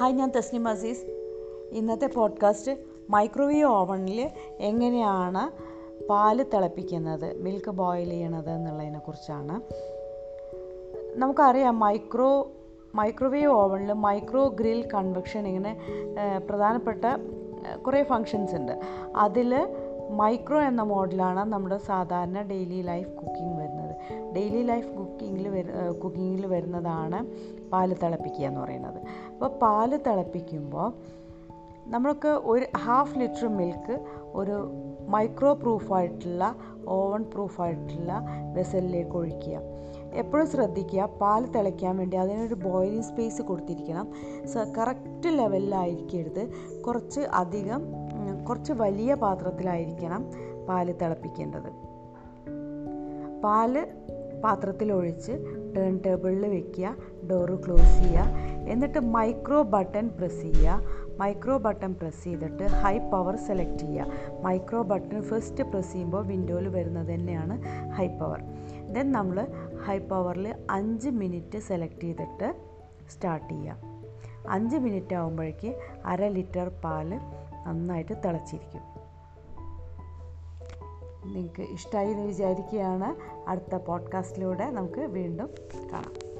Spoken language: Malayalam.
ഹായ് ഞാൻ തസ്നിം അസീസ്. ഇന്നത്തെ പോഡ്കാസ്റ്റ് മൈക്രോവേവ് ഓവണിൽ എങ്ങനെയാണ് പാൽ തിളപ്പിക്കുന്നത് മിൽക്ക് ബോയിൽ ചെയ്യണത് എന്നുള്ളതിനെ കുറിച്ചാണ്. നമുക്കറിയാം മൈക്രോ മൈക്രോവേവ് ഓവണിൽ മൈക്രോ ഗ്രിൽ കൺവെക്ഷൻ ഇങ്ങനെ പ്രധാനപ്പെട്ട കുറേ ഫങ്ഷൻസ് ഉണ്ട്. അതിൽ മൈക്രോ എന്ന മോഡലാണ് നമ്മുടെ സാധാരണ daily life cooking daily life കുക്കിങ്ങിൽ വരു കുക്കിങ്ങിൽ വരുന്നതാണ് പാൽ തിളപ്പിക്കുക എന്ന് പറയുന്നത്. അപ്പോൾ പാൽ തിളപ്പിക്കുമ്പോൾ നമ്മൾക്ക് ഒരു ഹാഫ് ലിറ്റർ മിൽക്ക് ഒരു മൈക്രോ പ്രൂഫായിട്ടുള്ള ഓവൺ പ്രൂഫായിട്ടുള്ള വെസലിലേക്ക് ഒഴിക്കുക. എപ്പോഴും ശ്രദ്ധിക്കുക പാൽ തിളയ്ക്കാൻ വേണ്ടി അതിനൊരു ബോയിലിംഗ് സ്പേസ് കൊടുത്തിരിക്കണം. കറക്റ്റ് ലെവലിലായിരിക്കരുത് കുറച്ച് അധികം കുറച്ച് വലിയ പാത്രത്തിലായിരിക്കണം പാൽ തിളപ്പിക്കേണ്ടത്. പാൽ പാത്രത്തിലൊഴിച്ച് ടേൺ ടേബിളിൽ വെക്കുക ഡോറ് ക്ലോസ് ചെയ്യുക. എന്നിട്ട് മൈക്രോ ബട്ടൺ പ്രസ് ചെയ്യുക. മൈക്രോ ബട്ടൺ പ്രസ് ചെയ്തിട്ട് ഹൈ പവർ സെലക്ട് ചെയ്യുക. മൈക്രോ ബട്ടൺ ഫസ്റ്റ് പ്രസ് ചെയ്യുമ്പോൾ വിൻഡോയിൽ വരുന്നത് തന്നെയാണ് ഹൈ പവർ ദെൻ നമ്മൾ ഹൈ പവറിൽ അഞ്ച് മിനിറ്റ് സെലക്ട് ചെയ്തിട്ട് സ്റ്റാർട്ട് ചെയ്യുക. അഞ്ച് മിനിറ്റ് ആകുമ്പോഴേക്ക് അര ലിറ്റർ പാൽ നന്നായിട്ട് തിളച്ചിരിക്കും. നിങ്ങൾക്ക് ഇഷ്ടമായി എന്ന് വിചാരിക്കുകയാണ്. അടുത്ത പോഡ്കാസ്റ്റിലൂടെ നമുക്ക് വീണ്ടും കാണാം.